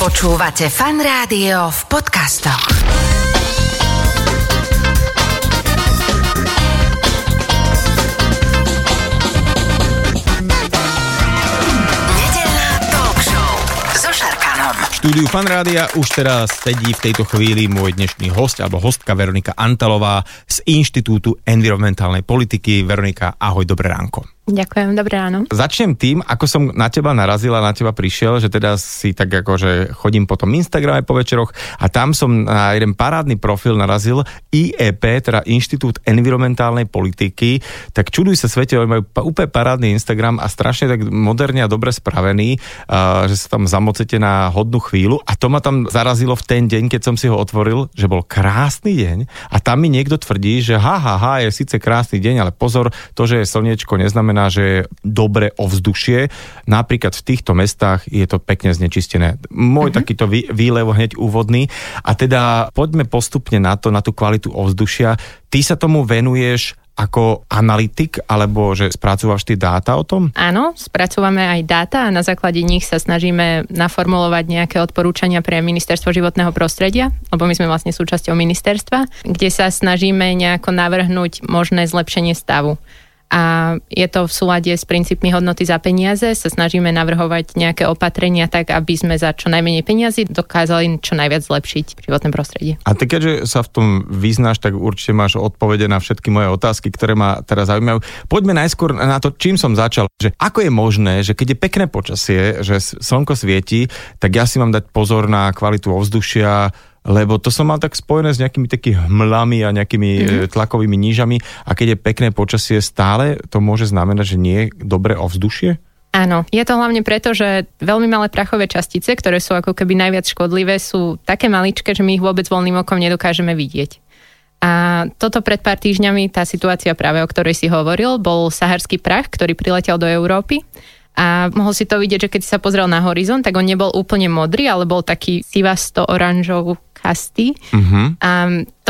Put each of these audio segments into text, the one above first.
Počúvate fan rádio v podcastoch. Nedeľná talk show so štúdiu Fan Rádia už teraz sedí v tejto chvíli môj dnešný host alebo hostka Veronika Antalová z Inštitútu environmentálnej politiky. Veronika, ahoj, dobré ránko. Ďakujem, dobré ráno. Začnem tým, ako som na teba narazil a na teba prišiel, že teda si tak ako, že chodím po tom Instagrame po večeroch a tam som na jeden parádny profil narazil IEP, teda Inštitút environmentálnej politiky, tak čuduj sa svete, oni majú úplne parádny Instagram a strašne tak moderne a dobre spravený, že sa tam zamocete na hodnú chvíľu. A to ma tam zarazilo v ten deň, keď som si ho otvoril, že bol krásny deň. A tam mi niekto tvrdí, že ha, ha, ha, je síce krásny deň, ale pozor, to, že je slniečko, neznamená, že je dobre ovzdušie. Napríklad v týchto mestách je to pekne znečistené. Môj mm-hmm. takýto vý, výlev hneď úvodný. A teda poďme postupne na to, na tú kvalitu ovzdušia. Ty sa tomu venuješ ako analytik, alebo že spracúvaš tie dáta o tom? Áno, spracúvame aj dáta a na základe nich sa snažíme naformulovať nejaké odporúčania pre ministerstvo životného prostredia, lebo my sme vlastne súčasťou ministerstva, kde sa snažíme nejako navrhnúť možné zlepšenie stavu a je to v súlade s princípmi hodnoty za peniaze. Sa snažíme navrhovať nejaké opatrenia tak, aby sme za čo najmenej peniazy dokázali čo najviac zlepšiť životné prostredie. A ty keďže sa v tom vyznáš, tak určite máš odpovede na všetky moje otázky, ktoré ma teraz zaujímajú. Poďme najskôr na to, čím som začal. Že ako je možné, že keď je pekné počasie, že slnko svieti, tak ja si mám dať pozor na kvalitu ovzdušia, lebo to som mal tak spojené s nejakými takými hmlami a nejakými mm-hmm. tlakovými nížami a keď je pekné počasie stále, to môže znamenať, že nie je dobré ovzdušie? Áno, je to hlavne preto, že veľmi malé prachové častice, ktoré sú ako keby najviac škodlivé, sú také maličké, že my ich vôbec voľným okom nedokážeme vidieť. A toto pred pár týždňami, tá situácia práve, o ktorej si hovoril, bol saharský prach, ktorý priletel do Európy a mohol si to vidieť, že keď si sa pozrel na horizont, tak on nebol úplne modrý, ale bol taký sivasto oranžov هستی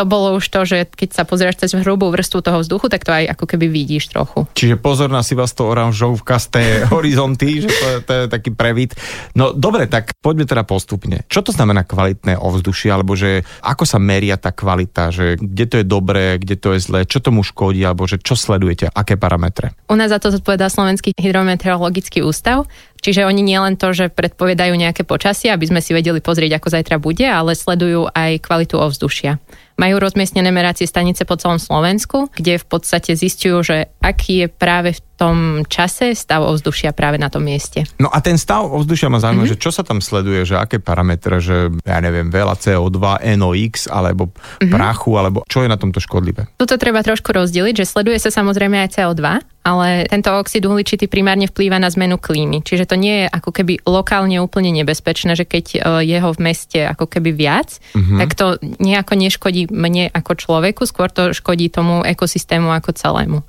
To bolo už to, že keď sa pozrieš cez hrubú vrstvu toho vzduchu, tak to aj ako keby vidíš trochu. Čiže pozor na si vás to oranžovkasté horizonty, že to je, to je taký previd. No dobre, tak poďme teda postupne. Čo to znamená kvalitné ovzdušie, alebo že ako sa meria tá kvalita, že kde to je dobré, kde to je zlé, čo tomu škodí, alebo že čo sledujete, aké parametre? U nás za to zodpovedá Slovenský hydrometeorologický ústav, Čiže oni nielen to, že predpovedajú nejaké počasie, aby sme si vedeli pozrieť, ako zajtra bude, ale sledujú aj kvalitu ovzdušia. Majú rozmiestnené meracie stanice po celom Slovensku, kde v podstate zistujú, že aký je práve v tom čase stav ovzdušia práve na tom mieste. No a ten stav ovzdušia ma zaujíma, mm-hmm. že čo sa tam sleduje, že aké parametre, že ja neviem, veľa CO2, NOx alebo mm-hmm. prachu, alebo čo je na tomto škodlivé? Tuto treba trošku rozdeliť, že sleduje sa samozrejme aj CO2, ale tento oxid uhličitý primárne vplýva na zmenu klímy. Čiže to nie je ako keby lokálne úplne nebezpečné, že keď e, je ho v meste ako keby viac, mm-hmm. tak to nejako neškodí mne ako človeku, skôr to škodí tomu ekosystému ako celému.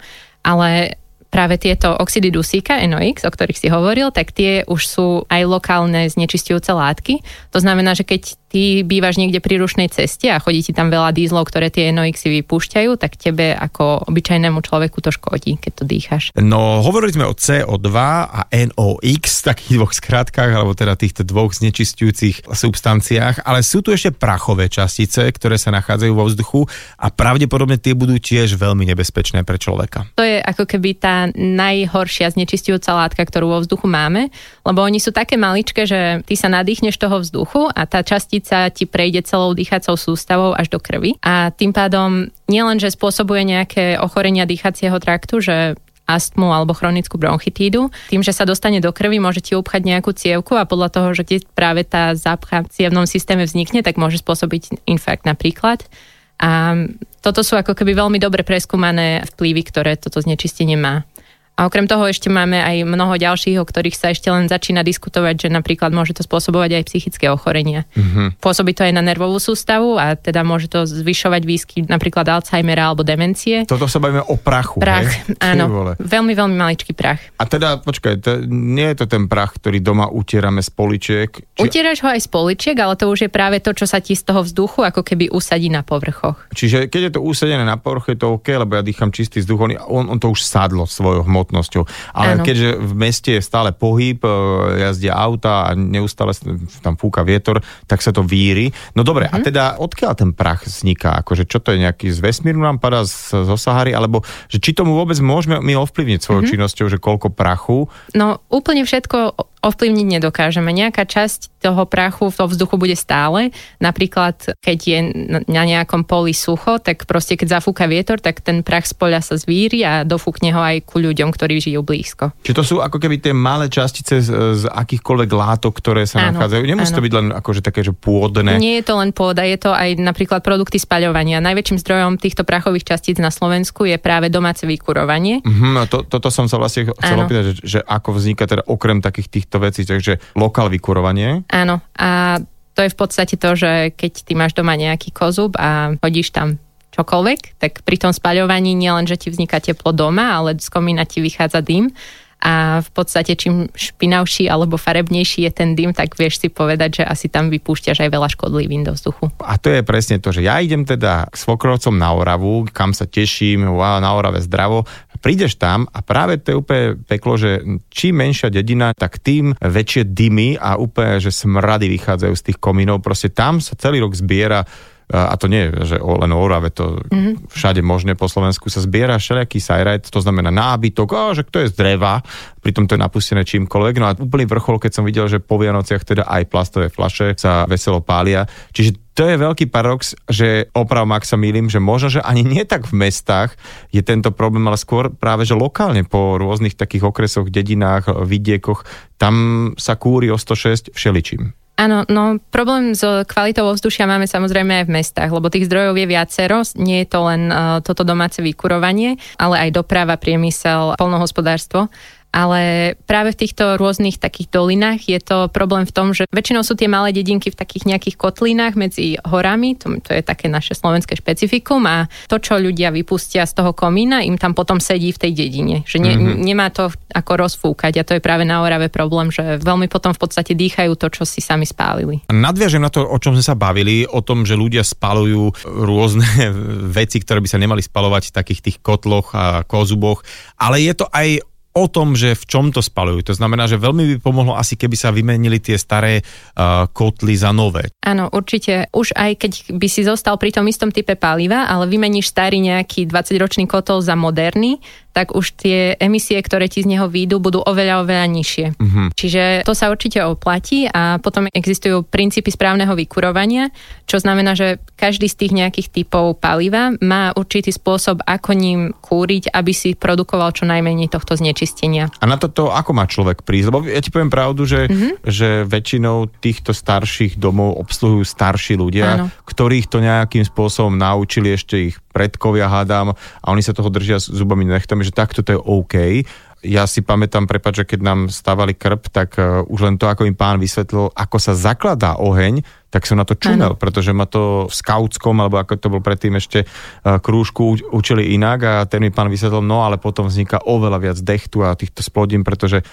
Ale práve tieto oxidy dusíka, NOx, o ktorých si hovoril, tak tie už sú aj lokálne znečistujúce látky. To znamená, že keď ty bývaš niekde pri rušnej ceste a chodí ti tam veľa dízlov, ktoré tie NOxy vypúšťajú, tak tebe ako obyčajnému človeku to škodí, keď to dýchaš. No, hovorili sme o CO2 a NOx, takých dvoch skrátkach, alebo teda týchto dvoch znečistujúcich substanciách, ale sú tu ešte prachové častice, ktoré sa nachádzajú vo vzduchu a pravdepodobne tie budú tiež veľmi nebezpečné pre človeka. To je ako keby tá najhoršia znečistujúca látka, ktorú vo vzduchu máme, lebo oni sú také maličké, že ty sa nadýchneš toho vzduchu a tá častica častica ti prejde celou dýchacou sústavou až do krvi a tým pádom nielen, že spôsobuje nejaké ochorenia dýchacieho traktu, že astmu alebo chronickú bronchitídu. Tým, že sa dostane do krvi, môže ti upchať nejakú cievku a podľa toho, že ti práve tá zápcha v cievnom systéme vznikne, tak môže spôsobiť infarkt napríklad. A toto sú ako keby veľmi dobre preskúmané vplyvy, ktoré toto znečistenie má. A okrem toho ešte máme aj mnoho ďalších, o ktorých sa ešte len začína diskutovať, že napríklad môže to spôsobovať aj psychické ochorenia. Mm-hmm. Pôsobí to aj na nervovú sústavu a teda môže to zvyšovať výskyt napríklad Alzheimera alebo demencie. Toto sa bavíme o prachu. Prach, hej? áno. Veľmi, veľmi maličký prach. A teda, počkaj, to, nie je to ten prach, ktorý doma utierame z poličiek? Či... Utieraš ho aj z poličiek, ale to už je práve to, čo sa ti z toho vzduchu ako keby usadí na povrchoch. Čiže keď je to usadené na povrchu, je to OK, lebo ja dýcham čistý vzduch, on, on, on to už sadlo svojho hmotu hmotnosťou. Ale Áno. keďže v meste je stále pohyb, e, jazdia auta a neustále tam fúka vietor, tak sa to víri. No dobre, Mhm. a teda odkiaľ ten prach vzniká? Akože čo to je nejaký z vesmíru nám padá z, zo Sahary? Alebo že či tomu vôbec môžeme my ovplyvniť svojou Mhm. činnosťou, že koľko prachu No úplne všetko ovplyvniť nedokážeme. Nejaká časť toho prachu v vzduchu bude stále. Napríklad, keď je na- nejakom poli sucho, tak proste keď zafúka vietor, tak ten prach z poľa sa zvíri a dofúkne ho aj ku ľuďom, ktorí žijú blízko. Či to sú ako keby tie malé častice z, z akýchkoľvek látok, ktoré sa Áno, nachádzajú? Nemusí to áno. byť len akože také, že pôdne. Nie je to len pôda, je to aj napríklad produkty spaľovania. Najväčším zdrojom týchto prachových častíc na Slovensku je práve domáce vykurovanie. Mhm, a to, toto som sa vlastne chcel opýtať, že, že ako vzniká teda okrem takých týchto vecí, takže lokál vykurovanie. Áno, a to je v podstate to, že keď ty máš doma nejaký kozub a hodíš tam čokoľvek, tak pri tom spaľovaní nielen, že ti vzniká teplo doma, ale z komína ti vychádza dym a v podstate čím špinavší alebo farebnejší je ten dym, tak vieš si povedať, že asi tam vypúšťaš aj veľa škodlivín do vzduchu. A to je presne to, že ja idem teda k svokrovcom na Oravu, kam sa teším, wow, na Orave zdravo, prídeš tam a práve to je úplne peklo, že čím menšia dedina, tak tým väčšie dymy a úplne, že smrady vychádzajú z tých komínov. Proste tam sa celý rok zbiera a to nie je, že o- len o Orave, to mm-hmm. všade možné po Slovensku sa zbiera všelijaký sajrajt, to znamená nábytok, a že kto je z dreva, pritom to je napustené čímkoľvek. No a úplný vrchol, keď som videl, že po Vianociach teda aj plastové flaše sa veselo pália. Čiže to je veľký paradox, že oprav ak sa mýlim, že možno, že ani nie tak v mestách je tento problém, ale skôr práve, že lokálne po rôznych takých okresoch, dedinách, vidiekoch, tam sa kúri o 106 všeličím. Áno, no problém s kvalitou ovzdušia máme samozrejme aj v mestách, lebo tých zdrojov je viacero. Nie je to len uh, toto domáce vykurovanie, ale aj doprava, priemysel, polnohospodárstvo. Ale práve v týchto rôznych takých dolinách je to problém v tom, že väčšinou sú tie malé dedinky v takých nejakých kotlinách medzi horami, to, to je také naše slovenské špecifikum a to, čo ľudia vypustia z toho komína, im tam potom sedí v tej dedine. Že ne, mm-hmm. nemá to ako rozfúkať a to je práve na Orave problém, že veľmi potom v podstate dýchajú to, čo si sami spálili. Nadviažem na to, o čom sme sa bavili, o tom, že ľudia spalujú rôzne veci, ktoré by sa nemali spalovať v takých tých kotloch a kozuboch, ale je to aj o tom, že v čom to spalujú. To znamená, že veľmi by pomohlo asi, keby sa vymenili tie staré uh, kotly za nové. Áno, určite. Už aj keď by si zostal pri tom istom type paliva, ale vymeníš starý nejaký 20-ročný kotol za moderný, tak už tie emisie, ktoré ti z neho výjdu, budú oveľa, oveľa nižšie. Mm-hmm. Čiže to sa určite oplatí a potom existujú princípy správneho vykurovania, čo znamená, že každý z tých nejakých typov paliva má určitý spôsob, ako ním kúriť, aby si produkoval čo najmenej tohto znečistenia. A na toto ako má človek prísť? Lebo ja ti poviem pravdu, že, mm-hmm. že väčšinou týchto starších domov obsluhujú starší ľudia, Áno. ktorých to nejakým spôsobom naučili ešte ich predkovia, hádam, a oni sa toho držia s zubami nechtami, že takto to je OK. Ja si pamätám, prepáč, že keď nám stávali krb, tak uh, už len to, ako im pán vysvetlil, ako sa zakladá oheň, tak som na to čumel, ano. pretože ma to v skautskom, alebo ako to bol predtým ešte uh, krúžku učili inak a ten mi pán vysvetlil, no ale potom vzniká oveľa viac dechtu a týchto splodín, pretože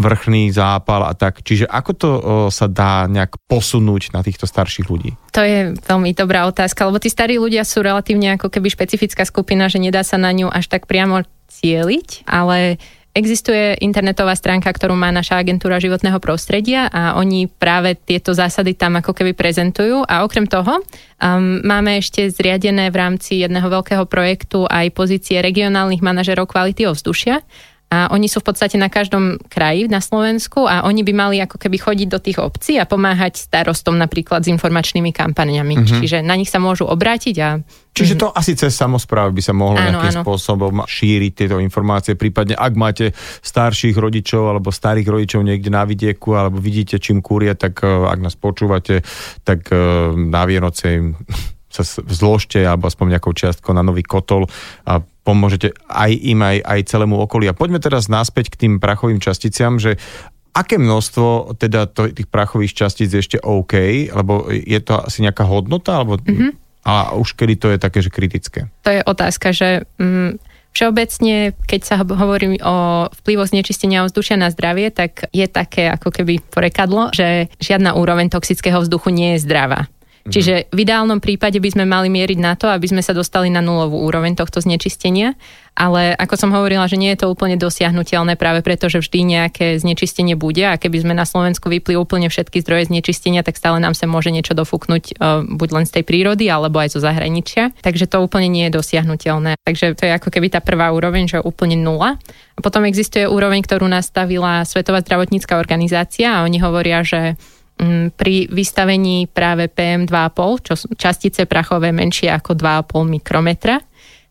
vrchný zápal a tak. Čiže ako to o, sa dá nejak posunúť na týchto starších ľudí? To je veľmi dobrá otázka, lebo tí starí ľudia sú relatívne ako keby špecifická skupina, že nedá sa na ňu až tak priamo cieliť, ale Existuje internetová stránka, ktorú má naša agentúra životného prostredia a oni práve tieto zásady tam ako keby prezentujú a okrem toho um, máme ešte zriadené v rámci jedného veľkého projektu aj pozície regionálnych manažerov kvality ovzdušia a oni sú v podstate na každom kraji na Slovensku a oni by mali ako keby chodiť do tých obcí a pomáhať starostom napríklad s informačnými kampaniami. Mm-hmm. Čiže na nich sa môžu obrátiť a Čiže to asi cez samozprávy by sa mohlo Áno, nejakým áno. spôsobom šíriť tieto informácie, prípadne ak máte starších rodičov alebo starých rodičov niekde na vidieku alebo vidíte, čím kúria, tak eh, ak nás počúvate, tak eh, na Vianoce im sa zložte alebo aspoň nejakou čiastkou na nový kotol a pomôžete aj im, aj, aj celému okolí. A poďme teraz naspäť k tým prachovým časticiam, že aké množstvo teda to, tých prachových častíc je ešte OK, lebo je to asi nejaká hodnota, alebo mm-hmm. a už kedy to je také, že kritické? to je otázka, že mm, všeobecne, keď sa ho- hovorí o vplyvoch znečistenia ovzdušia na zdravie, tak je také ako keby porekadlo, že žiadna úroveň toxického vzduchu nie je zdravá. Mhm. Čiže v ideálnom prípade by sme mali mieriť na to, aby sme sa dostali na nulovú úroveň tohto znečistenia, ale ako som hovorila, že nie je to úplne dosiahnutelné práve preto, že vždy nejaké znečistenie bude a keby sme na Slovensku vypli úplne všetky zdroje znečistenia, tak stále nám sa môže niečo dofúknuť uh, buď len z tej prírody alebo aj zo zahraničia. Takže to úplne nie je dosiahnutelné. Takže to je ako keby tá prvá úroveň, že úplne nula. A potom existuje úroveň, ktorú nastavila Svetová zdravotnícka organizácia a oni hovoria, že pri vystavení práve PM2,5, čo sú častice prachové menšie ako 2,5 mikrometra,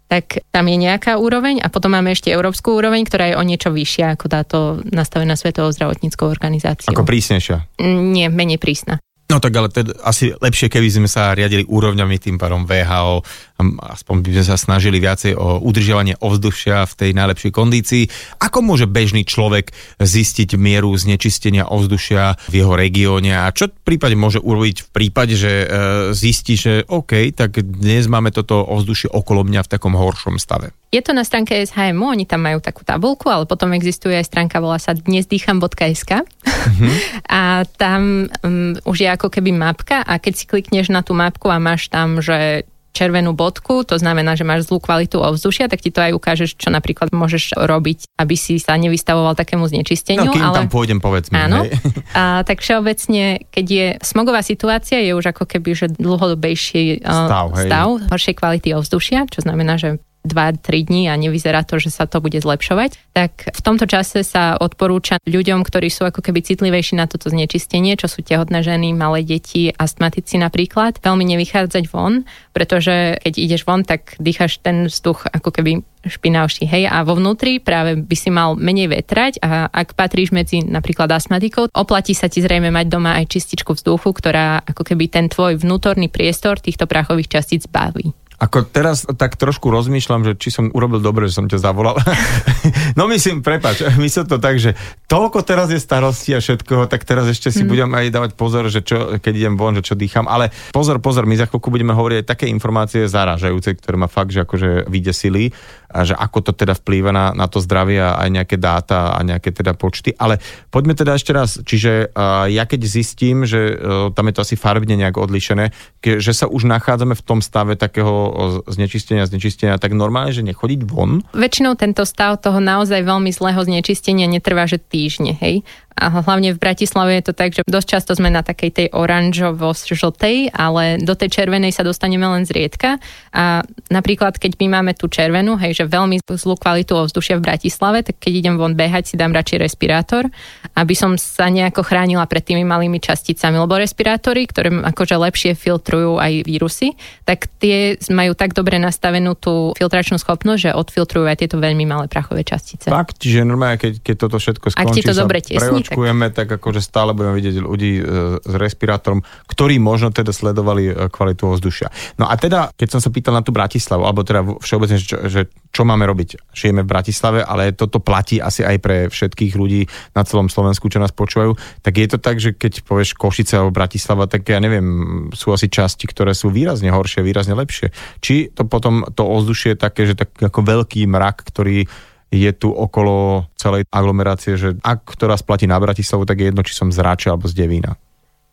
tak tam je nejaká úroveň a potom máme ešte európsku úroveň, ktorá je o niečo vyššia ako táto nastavená Svetovou zdravotníckou organizáciou. Ako prísnejšia? Mm, nie, menej prísna. No tak ale teda asi lepšie, keby sme sa riadili úrovňami tým pádom VHO, aspoň by sme sa snažili viacej o udržiavanie ovzdušia v tej najlepšej kondícii. Ako môže bežný človek zistiť mieru znečistenia ovzdušia v jeho regióne a čo v prípade môže urobiť v prípade, že e, zistí, že OK, tak dnes máme toto ovzdušie okolo mňa v takom horšom stave? Je to na stránke SHMU, oni tam majú takú tabulku, ale potom existuje aj stránka, volá sa dnesdýcham.sk mm-hmm. a tam um, už je ako keby mapka a keď si klikneš na tú mapku a máš tam, že červenú bodku, to znamená, že máš zlú kvalitu ovzdušia, tak ti to aj ukážeš, čo napríklad môžeš robiť, aby si sa nevystavoval takému znečisteniu. No, kým ale... tam pôjdem, povedzme. Áno. Hej. A, tak všeobecne, keď je smogová situácia, je už ako keby, že dlhodobejší uh, stav, hej. stav horšej kvality ovzdušia, čo znamená, že 2-3 dní a nevyzerá to, že sa to bude zlepšovať, tak v tomto čase sa odporúča ľuďom, ktorí sú ako keby citlivejší na toto znečistenie, čo sú tehotné ženy, malé deti, astmatici napríklad, veľmi nevychádzať von, pretože keď ideš von, tak dýchaš ten vzduch ako keby špinavší, hej, a vo vnútri práve by si mal menej vetrať a ak patríš medzi napríklad astmatikou, oplatí sa ti zrejme mať doma aj čističku vzduchu, ktorá ako keby ten tvoj vnútorný priestor týchto prachových častíc baví. Ako teraz tak trošku rozmýšľam, že či som urobil dobre, že som ťa zavolal. no myslím, prepač, myslím to tak, že toľko teraz je starosti a všetkoho, tak teraz ešte si mm. budem aj dávať pozor, že čo, keď idem von, že čo dýcham. Ale pozor, pozor, my za chvíľku budeme hovoriť aj také informácie zarážajúce, ktoré ma fakt, že akože vydesili a že ako to teda vplýva na, na to zdravie a aj nejaké dáta a nejaké teda počty. Ale poďme teda ešte raz, čiže uh, ja keď zistím, že uh, tam je to asi farbne nejak odlišené, ke, že sa už nachádzame v tom stave takého znečistenia, znečistenia, tak normálne, že nechodiť von? Väčšinou tento stav toho naozaj veľmi zlého znečistenia netrvá, že týždne, hej a hlavne v Bratislave je to tak, že dosť často sme na takej tej oranžovo-žltej, ale do tej červenej sa dostaneme len zriedka a napríklad keď my máme tú červenú, hej, že veľmi zlú kvalitu ovzdušia v Bratislave, tak keď idem von behať, si dám radšej respirátor, aby som sa nejako chránila pred tými malými časticami, lebo respirátory, ktoré akože lepšie filtrujú aj vírusy, tak tie majú tak dobre nastavenú tú filtračnú schopnosť, že odfiltrujú aj tieto veľmi malé prachové častice. Fakt, čiže normálne, keď, keď toto všetko skončí, Ak ti to dobre tesní, očakujeme, tak akože stále budeme vidieť ľudí e, s respirátorom, ktorí možno teda sledovali e, kvalitu ovzdušia. No a teda, keď som sa pýtal na tú Bratislavu, alebo teda všeobecne, že, že čo máme robiť? Žijeme v Bratislave, ale toto platí asi aj pre všetkých ľudí na celom Slovensku, čo nás počúvajú. Tak je to tak, že keď povieš Košice alebo Bratislava, tak ja neviem, sú asi časti, ktoré sú výrazne horšie, výrazne lepšie. Či to potom to ovzdušie je také, že tak ako veľký mrak, ktorý je tu okolo celej aglomerácie, že ak to raz platí na Bratislavu, tak je jedno, či som z Ráče alebo z Devína.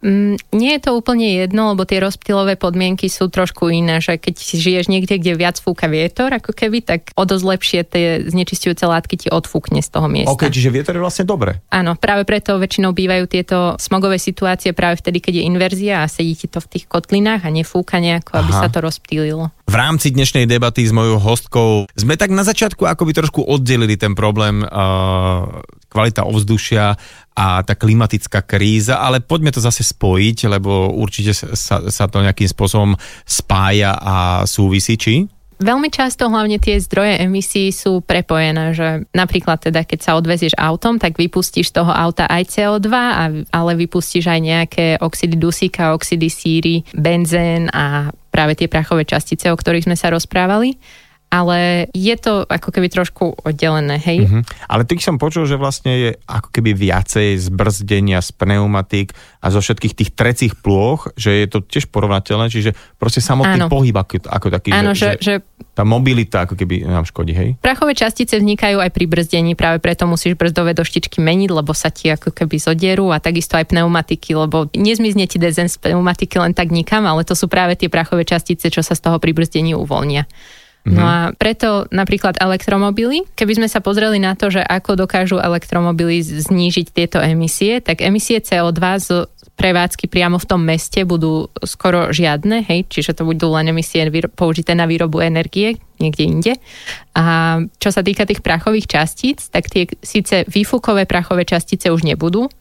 Mm, nie je to úplne jedno, lebo tie rozptylové podmienky sú trošku iné, že keď si žiješ niekde, kde viac fúka vietor, ako keby, tak o dosť lepšie tie znečistujúce látky ti odfúkne z toho miesta. Ok, čiže vietor je vlastne dobre. Áno, práve preto väčšinou bývajú tieto smogové situácie práve vtedy, keď je inverzia a sedí ti to v tých kotlinách a nefúka nejako, aby Aha. sa to rozptýlilo. V rámci dnešnej debaty s mojou hostkou sme tak na začiatku akoby trošku oddelili ten problém uh, kvalita ovzdušia a tá klimatická kríza, ale poďme to zase spojiť, lebo určite sa, sa to nejakým spôsobom spája a súvisí, či? Veľmi často hlavne tie zdroje emisí sú prepojené, že napríklad teda keď sa odvezieš autom, tak vypustíš z toho auta aj CO2, ale vypustíš aj nejaké oxidy dusíka, oxidy síry, benzén a práve tie prachové častice, o ktorých sme sa rozprávali. Ale je to ako keby trošku oddelené, hej. Mhm. Ale tých som počul, že vlastne je ako keby viacej zbrzdenia z pneumatik a zo všetkých tých trecích plôch, že je to tiež porovnateľné, čiže proste samotný Áno. pohyb ako, ako taký, Áno, že, že, že tá mobilita ako keby nám škodí, hej? prachové častice vznikajú aj pri brzdení, práve preto musíš brzdové doštičky meniť, lebo sa ti ako keby zodierú a takisto aj pneumatiky, lebo nezmizne ti dezen z pneumatiky len tak nikam, ale to sú práve tie prachové častice, čo sa z toho pri brzdení uvoľnia. No a preto napríklad elektromobily, keby sme sa pozreli na to, že ako dokážu elektromobily znížiť tieto emisie, tak emisie CO2 z prevádzky priamo v tom meste budú skoro žiadne, hej, čiže to budú len emisie použité na výrobu energie niekde inde. A čo sa týka tých prachových častíc, tak tie síce výfukové prachové častice už nebudú,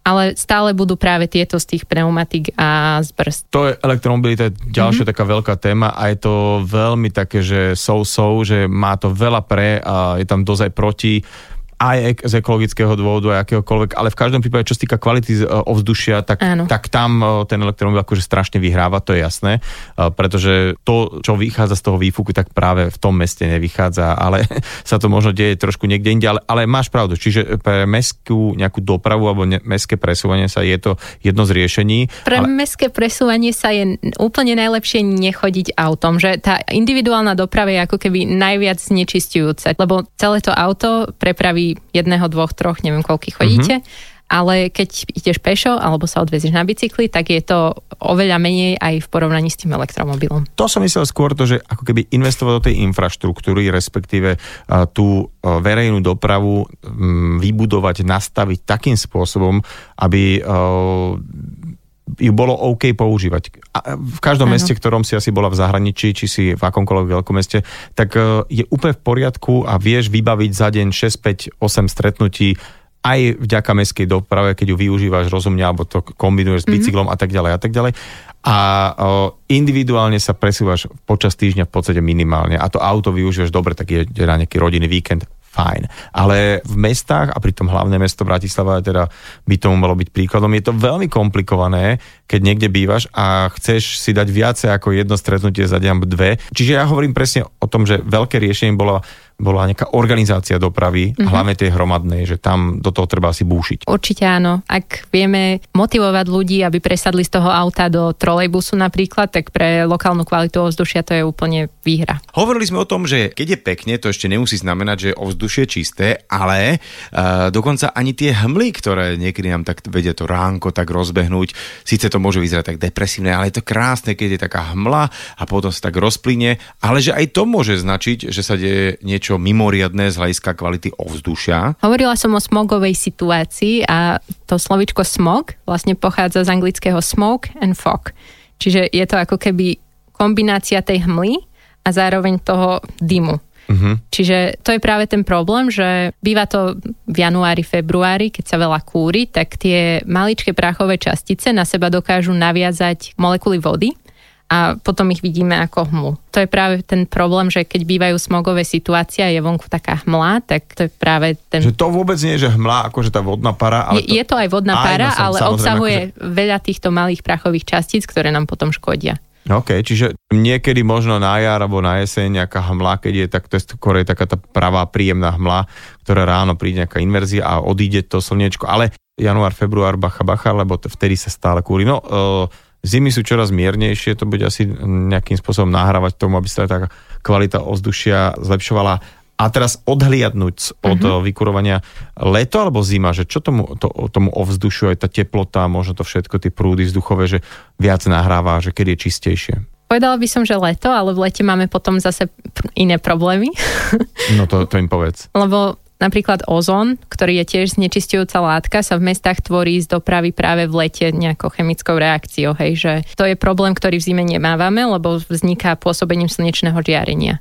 ale stále budú práve tieto z tých pneumatik a z brzd. To je elektromobilita, je ďalšia Mhm. mm-hmm. taká veľká téma a je to veľmi také, že so-so, že má to veľa pre a je tam dosť aj proti aj z ekologického dôvodu, aj akéhokoľvek, ale v každom prípade, čo sa týka kvality e, ovzdušia, tak, Áno. tak tam e, ten elektromobil akože strašne vyhráva, to je jasné, e, pretože to, čo vychádza z toho výfuku, tak práve v tom meste nevychádza, ale sa to možno deje trošku niekde inde, ale, ale máš pravdu, čiže pre mestskú nejakú dopravu alebo ne, mestské presúvanie sa je to jedno z riešení. Pre ale... mestské presúvanie sa je úplne najlepšie nechodiť autom, že tá individuálna doprava je ako keby najviac znečistujúca, lebo celé to auto prepraví jedného, dvoch, troch, neviem koľkých chodíte, mm-hmm. ale keď ideš pešo alebo sa odvezieš na bicykli, tak je to oveľa menej aj v porovnaní s tým elektromobilom. To som myslel skôr to, že ako keby investovať do tej infraštruktúry, respektíve tú verejnú dopravu vybudovať, nastaviť takým spôsobom, aby ju bolo OK používať. A v každom Áno. meste, ktorom si asi bola v zahraničí, či si v akomkoľvek veľkom meste, tak e, je úplne v poriadku a vieš vybaviť za deň 6, 5, 8 stretnutí aj vďaka mestskej doprave, keď ju využívaš rozumne, alebo to kombinuješ s bicyklom a tak ďalej a tak ďalej. A o, individuálne sa presúvaš počas týždňa v podstate minimálne. A to auto využívaš dobre, tak je na nejaký rodinný víkend fajn. Ale v mestách, a pritom hlavné mesto Bratislava teda by tomu malo byť príkladom, je to veľmi komplikované, keď niekde bývaš a chceš si dať viacej ako jedno stretnutie za deň dve. Čiže ja hovorím presne o tom, že veľké riešenie bolo bola nejaká organizácia dopravy, mm-hmm. hlavne tej hromadnej, že tam do toho treba asi búšiť. Určite áno. Ak vieme motivovať ľudí, aby presadli z toho auta do trolejbusu napríklad, tak pre lokálnu kvalitu ovzdušia to je úplne výhra. Hovorili sme o tom, že keď je pekne, to ešte nemusí znamenať, že je ovzdušie čisté, ale uh, dokonca ani tie hmly, ktoré niekedy nám tak vedia to ránko tak rozbehnúť, síce to môže vyzerať tak depresívne, ale je to krásne, keď je taká hmla a potom sa tak rozplyne, ale že aj to môže značiť, že sa deje niečo mimoriadné z hľadiska kvality ovzdušia. Hovorila som o smogovej situácii a to slovičko smog vlastne pochádza z anglického smoke and fog. Čiže je to ako keby kombinácia tej hmly a zároveň toho dymu. Uh-huh. Čiže to je práve ten problém, že býva to v januári, februári, keď sa veľa kúri, tak tie maličké prachové častice na seba dokážu naviazať molekuly vody a potom ich vidíme ako hmlu. To je práve ten problém, že keď bývajú smogové situácie a je vonku taká hmla, tak to je práve ten... Že to vôbec nie je, že hmla, akože tá vodná para, ale je, je to aj vodná Áno, para, som- ale obsahuje akože- veľa týchto malých prachových častíc, ktoré nám potom škodia. OK, čiže niekedy možno na jar alebo na jeseň nejaká hmla, keď je tak, to je skôr je taká tá pravá príjemná hmla, ktorá ráno príde nejaká inverzia a odíde to slniečko, ale január, február, bacha, bacha, lebo to, vtedy sa stále kúri. No, uh, zimy sú čoraz miernejšie, to bude asi nejakým spôsobom nahrávať tomu, aby sa tá kvalita ovzdušia zlepšovala. A teraz odhliadnúť od mm-hmm. vykurovania leto alebo zima, že čo tomu, to, tomu ovzdušiu, aj tá teplota, možno to všetko, tie prúdy vzduchové, že viac nahráva, že keď je čistejšie. Povedala by som, že leto, ale v lete máme potom zase iné problémy, No to, to im povedz. lebo napríklad ozón, ktorý je tiež znečistujúca látka, sa v mestách tvorí z dopravy práve v lete nejakou chemickou reakciou. Hej, že to je problém, ktorý v zime nemávame, lebo vzniká pôsobením slnečného žiarenia.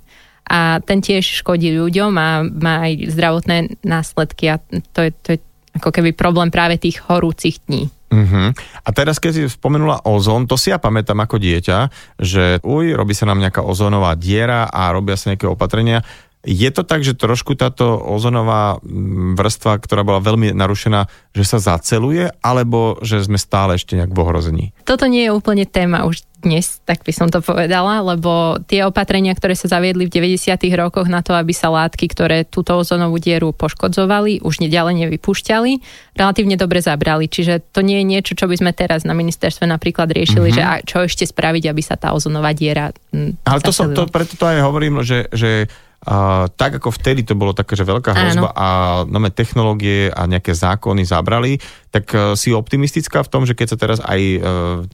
A ten tiež škodí ľuďom a má aj zdravotné následky a to je, to je ako keby problém práve tých horúcich dní. Uh-huh. A teraz, keď si spomenula ozón, to si ja pamätám ako dieťa, že uj, robí sa nám nejaká ozónová diera a robia sa nejaké opatrenia. Je to tak, že trošku táto ozonová mm, vrstva, ktorá bola veľmi narušená, že sa zaceluje, alebo že sme stále ešte nejak v ohrození? Toto nie je úplne téma už dnes, tak by som to povedala, lebo tie opatrenia, ktoré sa zaviedli v 90. rokoch na to, aby sa látky, ktoré túto ozonovú dieru poškodzovali, už neďalej nevypúšťali, relatívne dobre zabrali. Čiže to nie je niečo, čo by sme teraz na ministerstve napríklad riešili, mm-hmm. že čo ešte spraviť, aby sa tá ozonová diera mm, Ale to som, to, preto to aj hovorím, že, že a, tak ako vtedy to bolo také, že veľká hrozba Áno. a nové technológie a nejaké zákony zabrali, tak uh, si optimistická v tom, že keď sa teraz aj uh,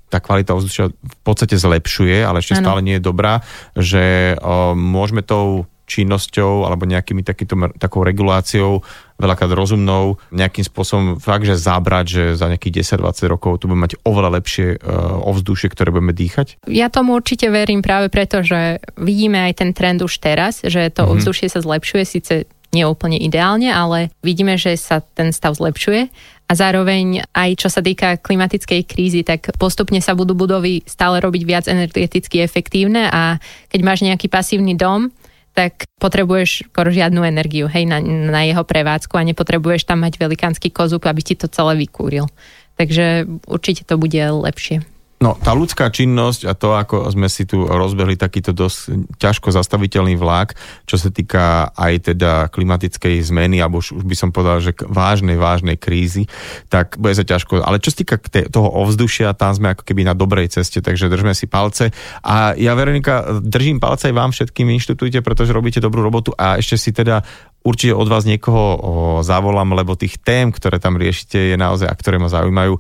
tá kvalita ovzdušia v podstate zlepšuje, ale ešte Áno. stále nie je dobrá, že uh, môžeme tou činnosťou alebo nejakými takýto, takou reguláciou, veľakrát rozumnou, nejakým spôsobom fakt, že zabrať, že za nejakých 10-20 rokov tu budeme mať oveľa lepšie uh, ovzdušie, ktoré budeme dýchať? Ja tomu určite verím práve preto, že vidíme aj ten trend už teraz, že to mm-hmm. ovzdušie sa zlepšuje, síce nie úplne ideálne, ale vidíme, že sa ten stav zlepšuje a zároveň aj čo sa týka klimatickej krízy, tak postupne sa budú budovy stále robiť viac energeticky efektívne a keď máš nejaký pasívny dom, tak potrebuješ skoro žiadnu energiu hej, na, na jeho prevádzku a nepotrebuješ tam mať velikánsky kozub, aby ti to celé vykúril. Takže určite to bude lepšie. No, tá ľudská činnosť a to, ako sme si tu rozbehli takýto dosť ťažko zastaviteľný vlak, čo sa týka aj teda klimatickej zmeny, alebo už, už by som povedal, že vážnej, vážnej krízy, tak bude sa ťažko. Ale čo sa týka toho ovzdušia, tam sme ako keby na dobrej ceste, takže držme si palce. A ja, Veronika, držím palce aj vám všetkým inštitúte, pretože robíte dobrú robotu a ešte si teda určite od vás niekoho zavolám, lebo tých tém, ktoré tam riešite, je naozaj, a ktoré ma zaujímajú,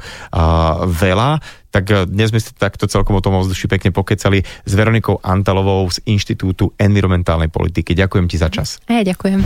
veľa. Tak e, dnes sme si takto celkom o tom ovzduši pekne pokecali s Veronikou Antalovou z Inštitútu environmentálnej politiky. Ďakujem ti za čas. A ja ďakujem.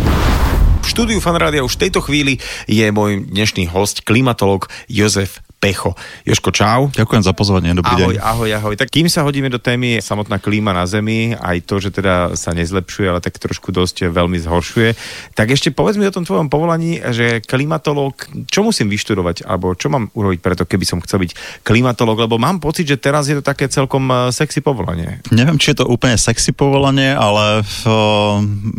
V štúdiu Fanrádia už v tejto chvíli je môj dnešný host, klimatolog Jozef Pecho. Joško, čau. Ďakujem za pozvanie, dobrý ahoj, deň. Ahoj, ahoj. Tak kým sa hodíme do témy samotná klíma na Zemi, aj to, že teda sa nezlepšuje, ale tak trošku dosť veľmi zhoršuje, tak ešte povedz mi o tom tvojom povolaní, že klimatolog, čo musím vyštudovať, alebo čo mám urobiť preto, keby som chcel byť klimatolog, lebo mám pocit, že teraz je to také celkom eh, sexy povolanie. Neviem, či je to úplne sexy povolanie, ale v, eh,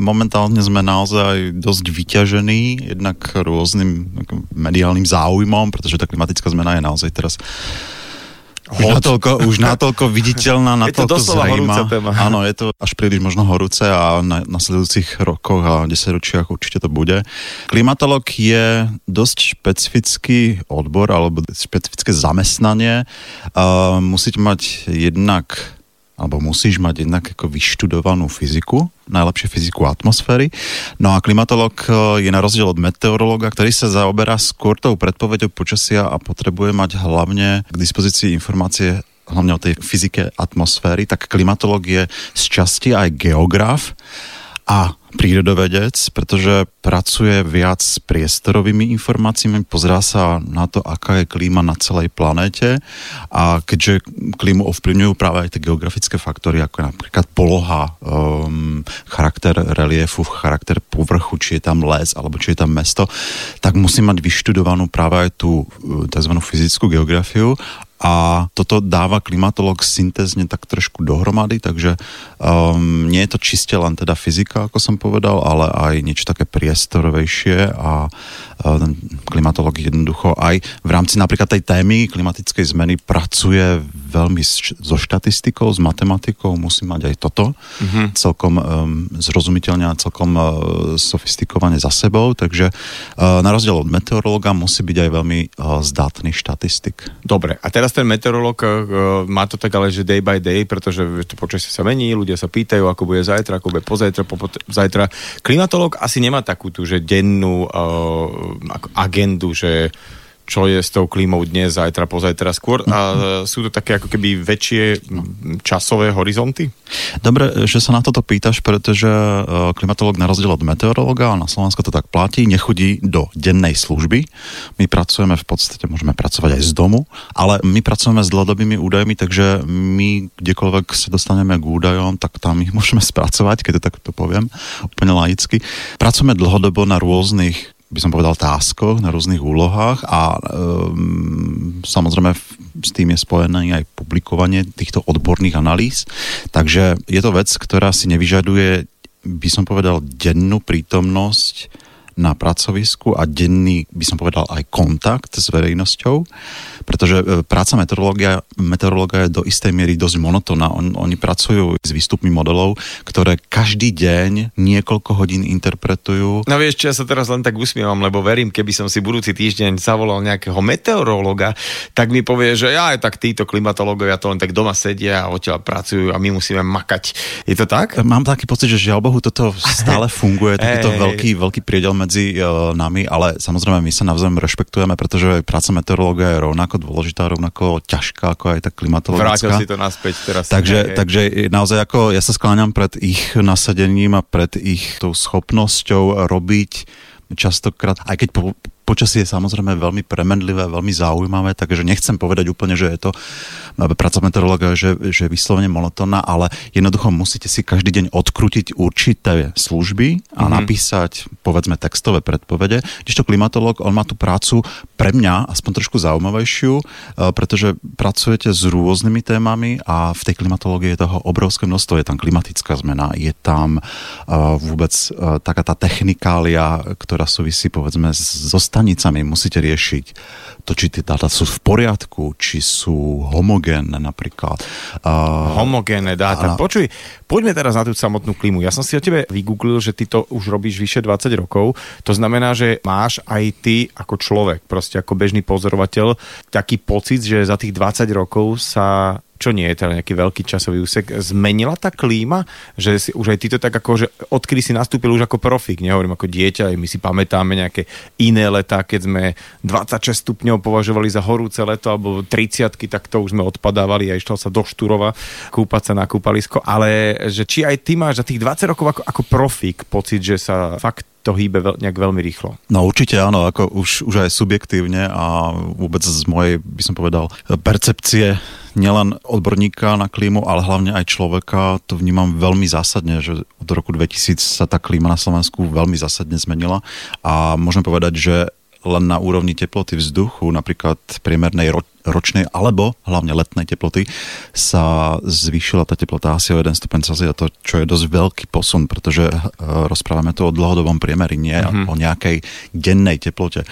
momentálne sme naozaj dosť vyťažení, jednak rôznym mediálnym záujmom, pretože tá klimatická zmena ona je naozaj teraz už natoľko, už natoľko viditeľná, natoľko je to zrejma. Téma. Áno, je to až príliš možno horúce a na nasledujúcich rokoch a desaťročiach určite to bude. Klimatolog je dosť špecifický odbor alebo špecifické zamestnanie. Uh, musíte mať jednak alebo musíš mať jednak ako vyštudovanú fyziku, najlepšie fyziku atmosféry. No a klimatolog e, je na rozdiel od meteorologa, ktorý sa zaoberá skôr tou predpovedou počasia a potrebuje mať hlavne k dispozícii informácie hlavne o tej fyzike atmosféry, tak klimatolog je z časti aj geograf a prírodovedec, pretože pracuje viac s priestorovými informáciami, pozrá sa na to, aká je klíma na celej planéte a keďže klímu ovplyvňujú práve aj tie geografické faktory, ako napríklad poloha, um, charakter reliefu, charakter povrchu, či je tam les alebo či je tam mesto, tak musí mať vyštudovanú práve aj tú uh, tzv. fyzickú geografiu a toto dáva klimatolog syntezne tak trošku dohromady, takže um, nie je to čiste len teda fyzika, ako som povedal, ale aj niečo také priestorovejšie a uh, klimatolog jednoducho aj v rámci napríklad tej témy klimatickej zmeny pracuje veľmi so štatistikou, s matematikou, musí mať aj toto mm-hmm. celkom um, zrozumiteľne a celkom uh, sofistikovane za sebou, takže uh, na rozdiel od meteorologa musí byť aj veľmi uh, zdatný štatistik. Dobre, a teraz ten meteorológ uh, má to tak ale, že day by day, pretože to počasie sa mení, ľudia sa pýtajú, ako bude zajtra, ako bude pozajtra, po, zajtra. Klimatológ asi nemá takú tú, že dennú uh, agendu, že čo je s tou klímou dnes, zajtra, pozajtra skôr a sú to také ako keby väčšie časové horizonty? Dobre, že sa na toto pýtaš, pretože e, klimatolog na rozdiel od meteorologa, a na Slovensku to tak platí, nechodí do dennej služby. My pracujeme v podstate, môžeme pracovať aj z domu, ale my pracujeme s dlhodobými údajmi, takže my kdekoľvek sa dostaneme k údajom, tak tam ich môžeme spracovať, keď to takto poviem, úplne laicky. Pracujeme dlhodobo na rôznych by som povedal, táskoch, na rôznych úlohách a um, samozrejme s tým je spojené aj publikovanie týchto odborných analýz. Takže je to vec, ktorá si nevyžaduje by som povedal, dennú prítomnosť na pracovisku a denný, by som povedal, aj kontakt s verejnosťou, pretože e, práca meteorológia, meteorológia je do istej miery dosť monotónna. On, oni pracujú s výstupmi modelov, ktoré každý deň niekoľko hodín interpretujú. No vieš, čo ja sa teraz len tak usmievam, lebo verím, keby som si budúci týždeň zavolal nejakého meteorológa, tak mi povie, že ja aj tak títo klimatológovia to len tak doma sedia a odtiaľ pracujú a my musíme makať. Je to tak? Mám taký pocit, že žiaľ Bohu toto stále funguje, takýto veľký, veľký priedel medzi uh, nami, ale samozrejme my sa navzájom rešpektujeme, pretože práca meteorológa je rovnako dôležitá, rovnako ťažká ako aj tá klimatologická. Vrátil si to naspäť teraz. Takže, takže naozaj ako ja sa skláňam pred ich nasadením a pred ich tou schopnosťou robiť častokrát, aj keď po, počasie je samozrejme veľmi premenlivé, veľmi zaujímavé, takže nechcem povedať úplne, že je to práca meteorológa, že, že je vyslovene monotónna, ale jednoducho musíte si každý deň odkrutiť určité služby a mm-hmm. napísať, povedzme, textové predpovede. Kdežto klimatológ, on má tú prácu pre mňa aspoň trošku zaujímavejšiu, e, pretože pracujete s rôznymi témami a v tej klimatológii je toho obrovské množstvo. Je tam klimatická zmena, je tam e, vôbec e, taká tá technikália, ktorá súvisí, povedzme, so stanicami musíte riešiť to, či tie dáta sú v poriadku, či sú homogénne napríklad. Uh, homogénne dáta. A... Počuj, poďme teraz na tú samotnú klímu. Ja som si o tebe vygooglil, že ty to už robíš vyše 20 rokov. To znamená, že máš aj ty ako človek, proste ako bežný pozorovateľ, taký pocit, že za tých 20 rokov sa čo nie je teda nejaký veľký časový úsek, zmenila tá klíma, že si už aj ty to tak ako, že odkedy si nastúpil už ako profik, nehovorím ako dieťa, aj my si pamätáme nejaké iné leta, keď sme 26 stupňov považovali za horúce leto, alebo 30 tak to už sme odpadávali a išlo sa do Šturova kúpať sa na kúpalisko, ale že či aj ty máš za tých 20 rokov ako, ako profik pocit, že sa fakt to hýbe veľ, nejak veľmi rýchlo. No určite áno, ako už, už aj subjektívne a vôbec z mojej, by som povedal, percepcie nielen odborníka na klímu, ale hlavne aj človeka, to vnímam veľmi zásadne, že od roku 2000 sa tá klíma na Slovensku veľmi zásadne zmenila a môžem povedať, že len na úrovni teploty vzduchu, napríklad priemernej ročnej alebo hlavne letnej teploty, sa zvýšila tá teplota asi o 1 stupeň Celsia, to čo je dosť veľký posun, pretože uh, rozprávame tu o dlhodobom priemeri, nie mm-hmm. o nejakej dennej teplote.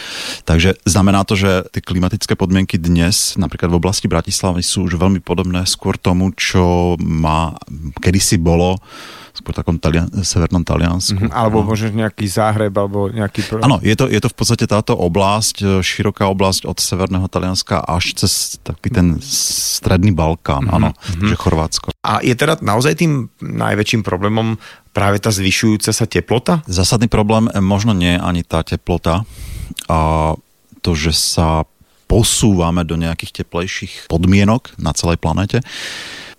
Takže znamená to, že tie klimatické podmienky dnes, napríklad v oblasti Bratislavy, sú už veľmi podobné skôr tomu, čo má kedysi bolo skôr takom talian, severnom Taliansku. Mm-hmm, alebo no. možno nejaký Záhreb, alebo nejaký... Áno, je to, je to v podstate táto oblasť, e, široká oblasť od severného Talianska až cez taký ten stredný Balkán, mm-hmm. áno, mm-hmm. že Chorvátsko. A je teda naozaj tým najväčším problémom práve tá zvyšujúca sa teplota? Zásadný problém e, možno nie ani tá teplota, a to, že sa posúvame do nejakých teplejších podmienok na celej planete,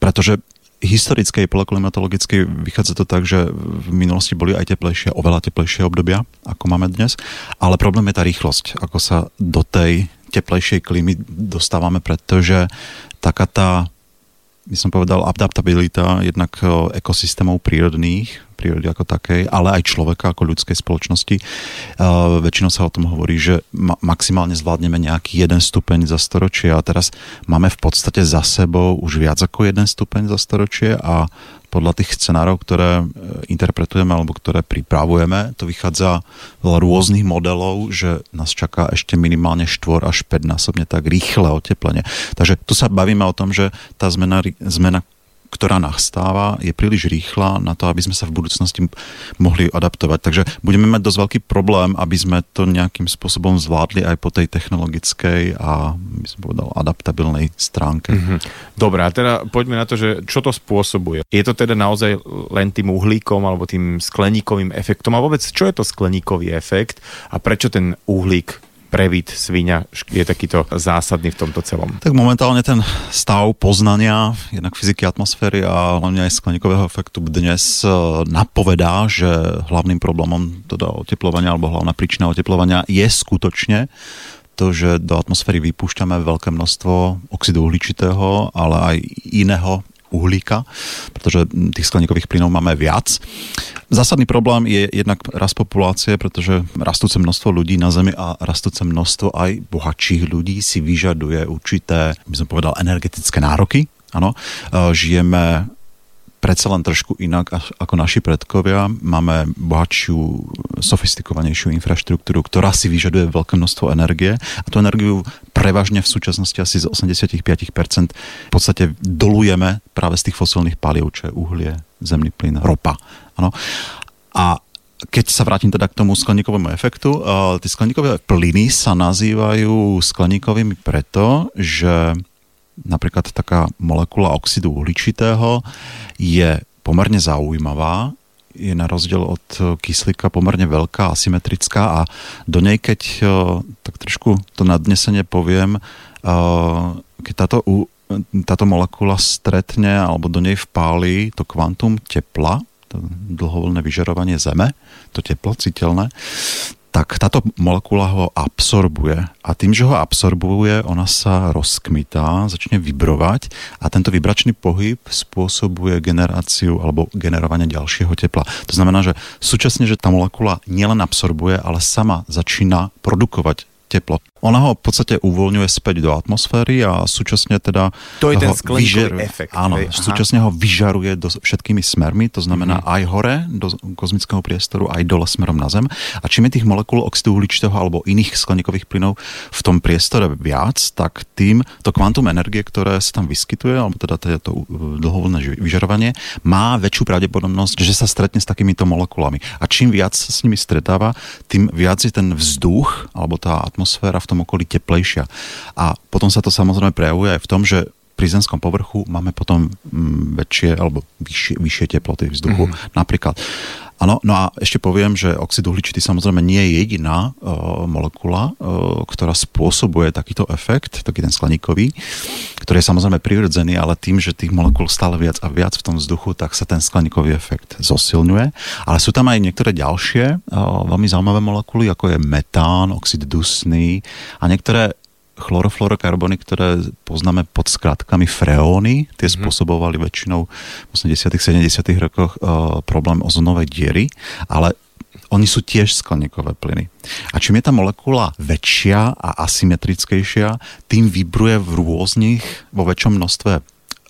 pretože historickej, poloklimatologickej vychádza to tak, že v minulosti boli aj teplejšie, oveľa teplejšie obdobia, ako máme dnes, ale problém je tá rýchlosť, ako sa do tej teplejšej klímy dostávame, pretože taká tá by som povedal, adaptabilita jednak e, ekosystémov prírodných, prírody ako takej, ale aj človeka ako ľudskej spoločnosti. Uh, väčšinou sa o tom hovorí, že ma- maximálne zvládneme nejaký jeden stupeň za storočie a teraz máme v podstate za sebou už viac ako jeden stupeň za storočie a podľa tých scenárov, ktoré e, interpretujeme alebo ktoré pripravujeme, to vychádza z rôznych modelov, že nás čaká ešte minimálne 4 až 5 násobne tak rýchle oteplenie. Takže tu sa bavíme o tom, že tá zmena, zmena ktorá nastáva, je príliš rýchla na to, aby sme sa v budúcnosti mohli adaptovať. Takže budeme mať dosť veľký problém, aby sme to nejakým spôsobom zvládli aj po tej technologickej a, by som povedal, adaptabilnej stránke. Mm-hmm. Dobre, a teda poďme na to, že čo to spôsobuje. Je to teda naozaj len tým uhlíkom alebo tým skleníkovým efektom a vôbec čo je to skleníkový efekt a prečo ten uhlík previd svinia je takýto zásadný v tomto celom? Tak momentálne ten stav poznania jednak fyziky atmosféry a hlavne aj skleníkového efektu dnes e, napovedá, že hlavným problémom teda oteplovania alebo hlavná príčina oteplovania je skutočne to, že do atmosféry vypúšťame veľké množstvo oxidu uhličitého, ale aj iného uhlíka, pretože tých skleníkových plynov máme viac. Zásadný problém je jednak rast populácie, pretože rastúce množstvo ľudí na Zemi a rastúce množstvo aj bohatších ľudí si vyžaduje určité, by som povedal, energetické nároky. Ano, e, žijeme predsa len trošku inak ako naši predkovia. Máme bohatšiu, sofistikovanejšiu infraštruktúru, ktorá si vyžaduje veľké množstvo energie a tú energiu prevažne v súčasnosti asi z 85% v podstate dolujeme práve z tých fosilných palív, čo je uhlie, zemný plyn, ropa. Ano. A keď sa vrátim teda k tomu skleníkovému efektu, uh, tie skleníkové plyny sa nazývajú skleníkovými preto, že napríklad taká molekula oxidu uhličitého je pomerne zaujímavá, je na rozdiel od kyslíka pomerne veľká, asymetrická a do nej, keď uh, tak trošku to nadnesenie poviem, uh, keď táto, táto molekula stretne alebo do nej vpáli to kvantum tepla, to dlhovoľné vyžarovanie Zeme, to teplo citeľné, tak táto molekula ho absorbuje a tým, že ho absorbuje, ona sa rozkmitá, začne vibrovať a tento vibračný pohyb spôsobuje generáciu alebo generovanie ďalšieho tepla. To znamená, že súčasne, že tá molekula nielen absorbuje, ale sama začína produkovať teplo. Ona ho v podstate uvoľňuje späť do atmosféry a súčasne teda... To je ten skleníkový efekt. Áno, hej, súčasne ho vyžaruje do, všetkými smermi, to znamená mm-hmm. aj hore do kozmického priestoru, aj dole smerom na Zem. A čím je tých molekúl oxidu uhličitého alebo iných skleníkových plynov v tom priestore viac, tak tým to kvantum energie, ktoré sa tam vyskytuje, alebo teda to dlhovoľné vyžarovanie, má väčšiu pravdepodobnosť, že sa stretne s takýmito molekulami. A čím viac sa s nimi stretáva, tým viac je ten vzduch alebo tá atmosféra v tom okolí teplejšia. A potom sa to samozrejme prejavuje aj v tom, že pri zemskom povrchu máme potom mm, väčšie alebo vyššie, vyššie teploty vzduchu mm. napríklad. Áno, no a ešte poviem, že oxid uhličitý samozrejme nie je jediná uh, molekula, uh, ktorá spôsobuje takýto efekt, taký ten skleníkový, ktorý je samozrejme prirodzený, ale tým, že tých molekúl stále viac a viac v tom vzduchu, tak sa ten skleníkový efekt zosilňuje. Ale sú tam aj niektoré ďalšie uh, veľmi zaujímavé molekuly, ako je metán, oxid dusný a niektoré chlorofluorokarbony, ktoré poznáme pod skratkami freóny, tie mm-hmm. spôsobovali väčšinou v 80 70 rokoch uh, problém ozonovej diery, ale oni sú tiež skleníkové plyny. A čím je tá molekula väčšia a asymetrickejšia, tým vibruje v rôznych, vo väčšom množstve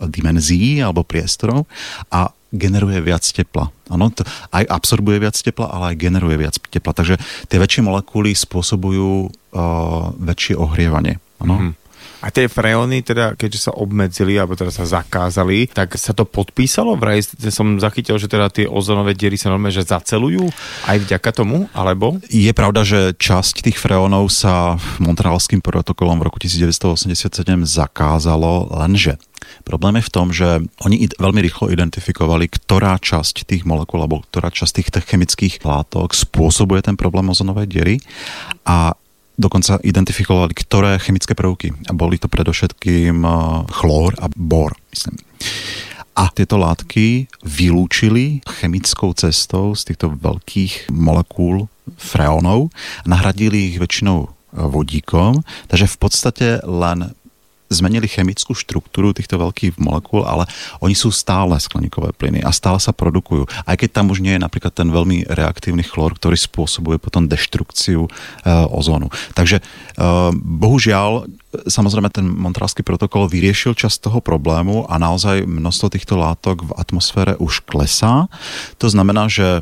dimenzií alebo priestorov a generuje viac tepla. Ano, to aj absorbuje viac tepla, ale aj generuje viac tepla. Takže tie väčšie molekuly spôsobujú uh, väčšie ohrievanie. Ano? Mm-hmm. A tie freóny, teda, keďže sa obmedzili, alebo teda sa zakázali, tak sa to podpísalo? Vraj som zachytil, že teda tie ozonové diery sa normálne že zacelujú aj vďaka tomu, alebo? Je pravda, že časť tých freónov sa Montrealským protokolom v roku 1987 zakázalo, lenže Problém je v tom, že oni veľmi rýchlo identifikovali, ktorá časť tých molekúl alebo ktorá časť tých chemických látok spôsobuje ten problém ozonovej diery a dokonca identifikovali, ktoré chemické prvky. A boli to predovšetkým eh, chlór a bor, myslím. A tieto látky vylúčili chemickou cestou z týchto veľkých molekúl freónov a nahradili ich väčšinou vodíkom, takže v podstate len zmenili chemickú štruktúru týchto veľkých molekúl, ale oni sú stále skleníkové plyny a stále sa produkujú. Aj keď tam už nie je napríklad ten veľmi reaktívny chlor, ktorý spôsobuje potom deštrukciu e, ozónu. Takže e, bohužiaľ, samozrejme ten Montrealský protokol vyriešil časť toho problému a naozaj množstvo týchto látok v atmosfére už klesá. To znamená, že e,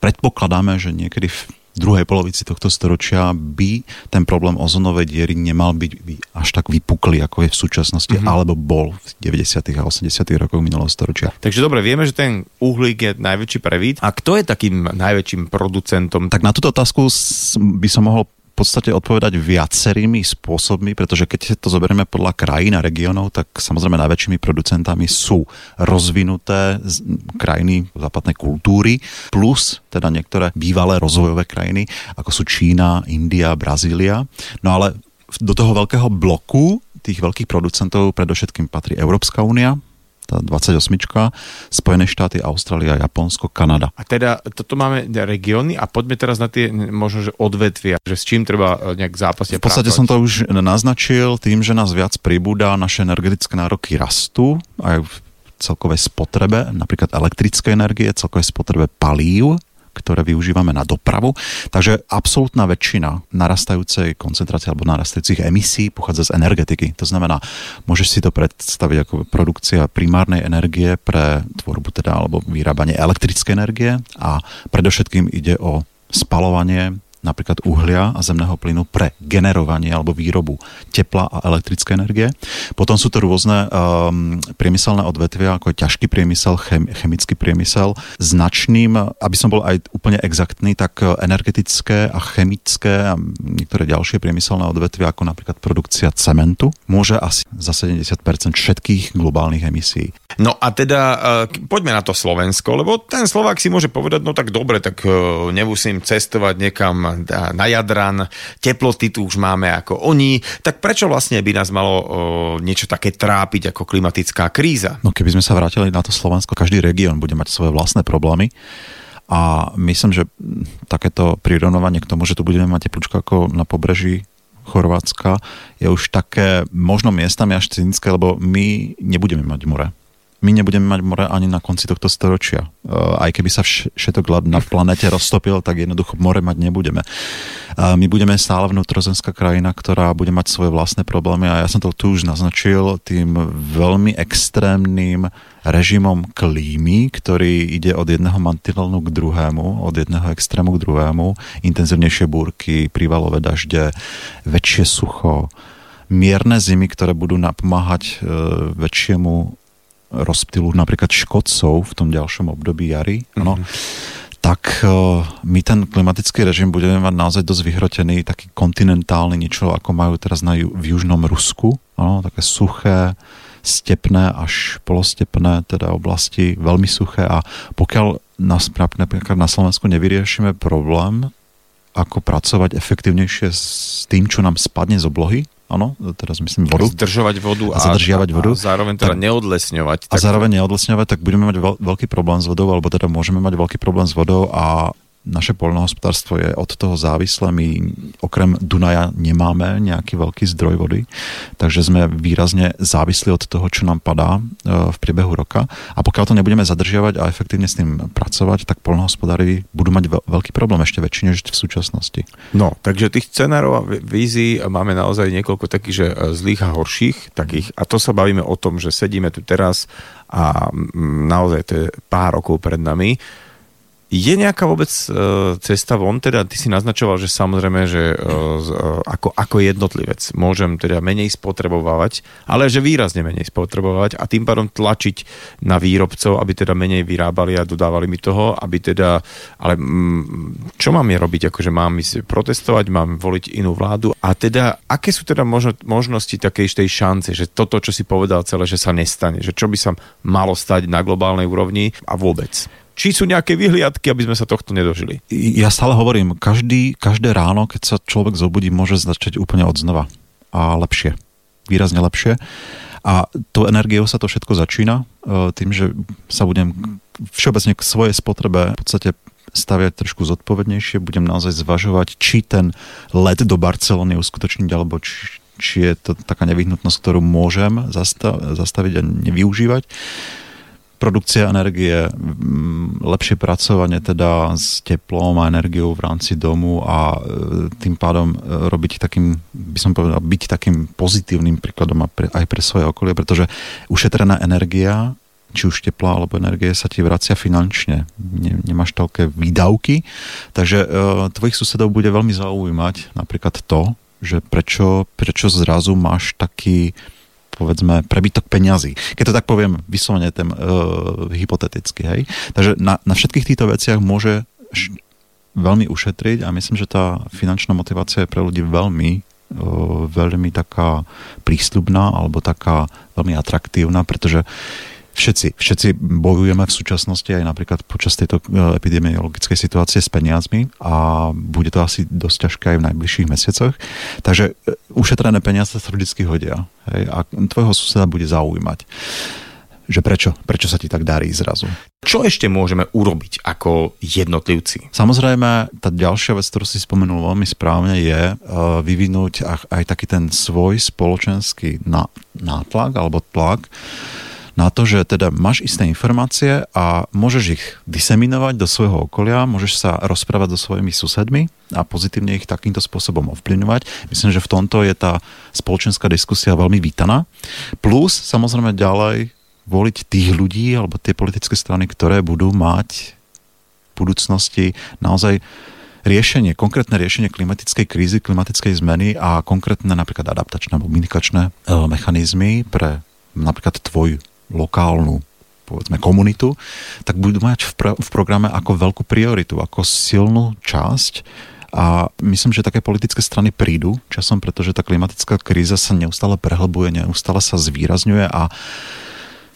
predpokladáme, že niekedy v druhej polovici tohto storočia by ten problém ozonovej diery nemal byť až tak vypuklý, ako je v súčasnosti, mm-hmm. alebo bol v 90. a 80. rokoch minulého storočia. Takže dobre, vieme, že ten uhlík je najväčší prevít. A kto je takým najväčším producentom? Tak na túto otázku by som mohol podstate odpovedať viacerými spôsobmi, pretože keď to zoberieme podľa krajín a regiónov, tak samozrejme najväčšími producentami sú rozvinuté krajiny západnej kultúry, plus teda niektoré bývalé rozvojové krajiny, ako sú Čína, India, Brazília. No ale do toho veľkého bloku tých veľkých producentov predovšetkým patrí Európska únia, tá 28, Spojené štáty, Austrália, Japonsko, Kanada. A teda toto máme regióny a poďme teraz na tie možno, že odvetvia, že s čím treba e, nejak zápasiť. V podstate som to už naznačil tým, že nás viac pribúda, naše energetické nároky rastú aj v celkovej spotrebe, napríklad elektrické energie, celkovej spotrebe palív, ktoré využívame na dopravu. Takže absolútna väčšina narastajúcej koncentrácie alebo narastajúcich emisí pochádza z energetiky. To znamená, môžeš si to predstaviť ako produkcia primárnej energie pre tvorbu teda alebo vyrábanie elektrickej energie a predovšetkým ide o spalovanie napríklad uhlia a zemného plynu pre generovanie alebo výrobu tepla a elektrické energie. Potom sú to rôzne um, priemyselné odvetvia, ako je ťažký priemysel, chem, chemický priemysel. Značným, aby som bol aj úplne exaktný, tak energetické a chemické a niektoré ďalšie priemyselné odvetvia, ako napríklad produkcia cementu, môže asi za 70% všetkých globálnych emisí. No a teda uh, poďme na to Slovensko, lebo ten Slovák si môže povedať, no tak dobre, tak uh, nemusím cestovať niekam na Jadran, teploty tu už máme ako oni, tak prečo vlastne by nás malo niečo také trápiť ako klimatická kríza? No keby sme sa vrátili na to Slovensko, každý región bude mať svoje vlastné problémy. A myslím, že takéto prirovnovanie k tomu, že tu budeme mať teplúčko ako na pobreží Chorvátska, je už také možno miestami až cynické, lebo my nebudeme mať more my nebudeme mať more ani na konci tohto storočia. E, aj keby sa všetok ľad na planete roztopil, tak jednoducho more mať nebudeme. E, my budeme stále vnútrozemská krajina, ktorá bude mať svoje vlastné problémy a ja som to tu už naznačil tým veľmi extrémnym režimom klímy, ktorý ide od jedného mantinelnu k druhému, od jedného extrému k druhému, intenzívnejšie búrky, prívalové dažde, väčšie sucho, mierne zimy, ktoré budú napomáhať e, väčšiemu rozptylu napríklad škodcov v tom ďalšom období jary, mm-hmm. tak uh, my ten klimatický režim budeme mať naozaj dosť vyhrotený, taký kontinentálny, niečo ako majú teraz na, v južnom Rusku, ano, také suché, stepné až polostepné teda oblasti, veľmi suché. A pokiaľ na, napríklad na Slovensku nevyriešime problém, ako pracovať efektívnejšie s tým, čo nám spadne z oblohy, áno, teraz myslím vodu. Zdržovať vodu a, a zadržiavať vodu. A zároveň teda tak, neodlesňovať. A zároveň neodlesňovať, tak budeme mať veľ, veľký problém s vodou, alebo teda môžeme mať veľký problém s vodou a naše poľnohospodárstvo je od toho závislé. My okrem Dunaja nemáme nejaký veľký zdroj vody, takže sme výrazne závislí od toho, čo nám padá e, v priebehu roka. A pokiaľ to nebudeme zadržiavať a efektívne s tým pracovať, tak poľnohospodári budú mať veľký problém, ešte väčší než v súčasnosti. No, takže tých scenárov a vízií máme naozaj niekoľko takých, že e, zlých a horších takých. A to sa bavíme o tom, že sedíme tu teraz a naozaj to je pár rokov pred nami je nejaká vôbec uh, cesta von? Teda ty si naznačoval, že samozrejme, že uh, ako, ako jednotlivec môžem teda menej spotrebovať, ale že výrazne menej spotrebovať a tým pádom tlačiť na výrobcov, aby teda menej vyrábali a dodávali mi toho, aby teda, ale mm, čo mám je robiť? Akože mám ísť protestovať, mám voliť inú vládu a teda aké sú teda možno, možnosti takej tej šance, že toto, čo si povedal celé, že sa nestane, že čo by sa malo stať na globálnej úrovni a vôbec? Či sú nejaké vyhliadky, aby sme sa tohto nedožili? Ja stále hovorím, každý, každé ráno, keď sa človek zobudí, môže začať úplne od znova. A lepšie. Výrazne lepšie. A to energiou sa to všetko začína e, tým, že sa budem všeobecne k svojej spotrebe v podstate staviať trošku zodpovednejšie, budem naozaj zvažovať, či ten let do Barcelony uskutočniť, alebo či, či je to taká nevyhnutnosť, ktorú môžem zastaviť a nevyužívať produkcia energie, lepšie pracovanie teda s teplom a energiou v rámci domu a e, tým pádom e, robiť takým, by som povedal, byť takým pozitívnym príkladom aj pre svoje okolie, pretože ušetrená energia či už tepla alebo energie sa ti vracia finančne. Ne, nemáš toľké výdavky, takže e, tvojich susedov bude veľmi zaujímať napríklad to, že prečo, prečo zrazu máš taký povedzme prebytok peňazí. Keď to tak poviem vyslovene ten, uh, hypoteticky. Hej? Takže na, na všetkých týchto veciach môže š- veľmi ušetriť a myslím, že tá finančná motivácia je pre ľudí veľmi uh, veľmi taká prísľubná alebo taká veľmi atraktívna, pretože Všetci, všetci bojujeme v súčasnosti aj napríklad počas tejto e, epidemiologickej situácie s peniazmi a bude to asi dosť ťažké aj v najbližších mesiacoch. Takže e, ušetrené peniaze sa vždy hodia. Hej, a tvojho suseda bude zaujímať že prečo, prečo sa ti tak darí zrazu. Čo ešte môžeme urobiť ako jednotlivci? Samozrejme, tá ďalšia vec, ktorú si spomenul veľmi správne, je uh, vyvinúť aj taký ten svoj spoločenský nátlak alebo tlak na to, že teda máš isté informácie a môžeš ich diseminovať do svojho okolia, môžeš sa rozprávať so svojimi susedmi a pozitívne ich takýmto spôsobom ovplyvňovať. Myslím, že v tomto je tá spoločenská diskusia veľmi vítaná. Plus, samozrejme ďalej, voliť tých ľudí alebo tie politické strany, ktoré budú mať v budúcnosti naozaj riešenie, konkrétne riešenie klimatickej krízy, klimatickej zmeny a konkrétne napríklad adaptačné alebo minikačné e, mechanizmy pre napríklad tvoju lokálnu povedzme komunitu, tak budú mať v, pro, v programe ako veľkú prioritu, ako silnú časť. A myslím, že také politické strany prídu časom, pretože tá klimatická kríza sa neustále prehlbuje, neustále sa zvýrazňuje a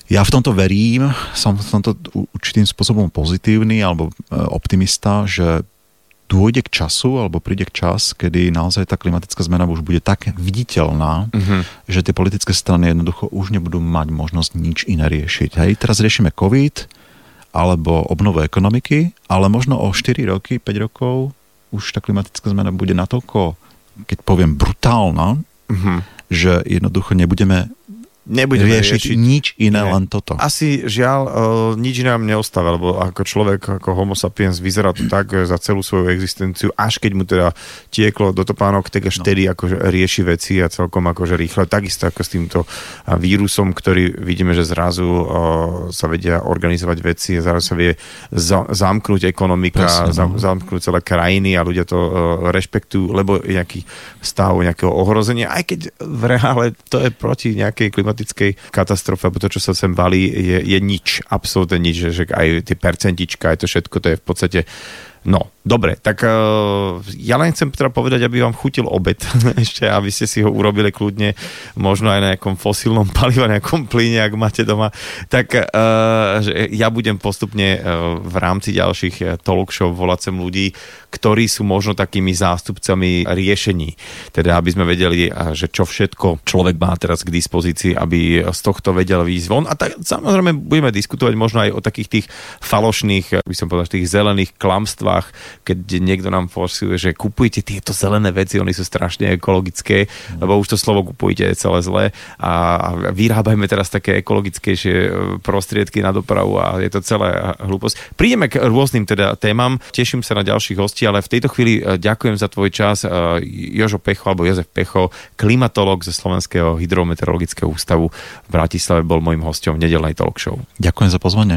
ja v tomto verím, som v tomto určitým spôsobom pozitívny alebo e, optimista, že dôjde k času, alebo príde k čas, kedy naozaj tá klimatická zmena už bude tak viditeľná, uh-huh. že tie politické strany jednoducho už nebudú mať možnosť nič iné riešiť. Hej, teraz riešime COVID alebo obnovu ekonomiky, ale možno o 4 roky, 5 rokov už tá klimatická zmena bude natoľko, keď poviem brutálna, uh-huh. že jednoducho nebudeme Nebudeme riešiť, riešiť nič iné, nie. len toto. Asi žiaľ, uh, nič iné nám neostáva, lebo ako človek, ako homo sapiens vyzerá to tak za celú svoju existenciu, až keď mu teda tieklo do topánok, tak až no. vtedy akože rieši veci a celkom akože rýchle. Takisto ako s týmto vírusom, ktorý vidíme, že zrazu uh, sa vedia organizovať veci zrazu sa vie za, zamknúť ekonomika, Presne, no. zamknúť celé krajiny a ľudia to uh, rešpektujú, lebo nejaký stav nejakého ohrozenia, aj keď v reále to je proti nejakej klimatickej klimatickej katastrofe, alebo to, čo sa sem valí, je, je nič, absolútne nič, že, že aj tie percentička, aj to všetko, to je v podstate No, dobre, tak uh, ja len chcem teda povedať, aby vám chutil obed ešte, aby ste si ho urobili kľudne, možno aj na nejakom fosílnom palive, nejakom plyne, ak máte doma. Tak uh, že ja budem postupne uh, v rámci ďalších talk show volať sem ľudí, ktorí sú možno takými zástupcami riešení. Teda, aby sme vedeli, že čo všetko človek má teraz k dispozícii, aby z tohto vedel výjsť von. A tak samozrejme budeme diskutovať možno aj o takých tých falošných, by som povedal, tých zelených klamstvách, voľbách, keď niekto nám forsuje, že kupujte tieto zelené veci, oni sú strašne ekologické, lebo už to slovo kupujte je celé zlé a vyrábajme teraz také ekologickejšie e, prostriedky na dopravu a je to celé hlúposť. Prídeme k rôznym teda témam, teším sa na ďalších hostí, ale v tejto chvíli e, ďakujem za tvoj čas. E, Jožo Pecho alebo Jozef Pecho, klimatolog ze Slovenského hydrometeorologického ústavu v Bratislave bol môjim hostom v nedelnej talk show. Ďakujem za pozvanie.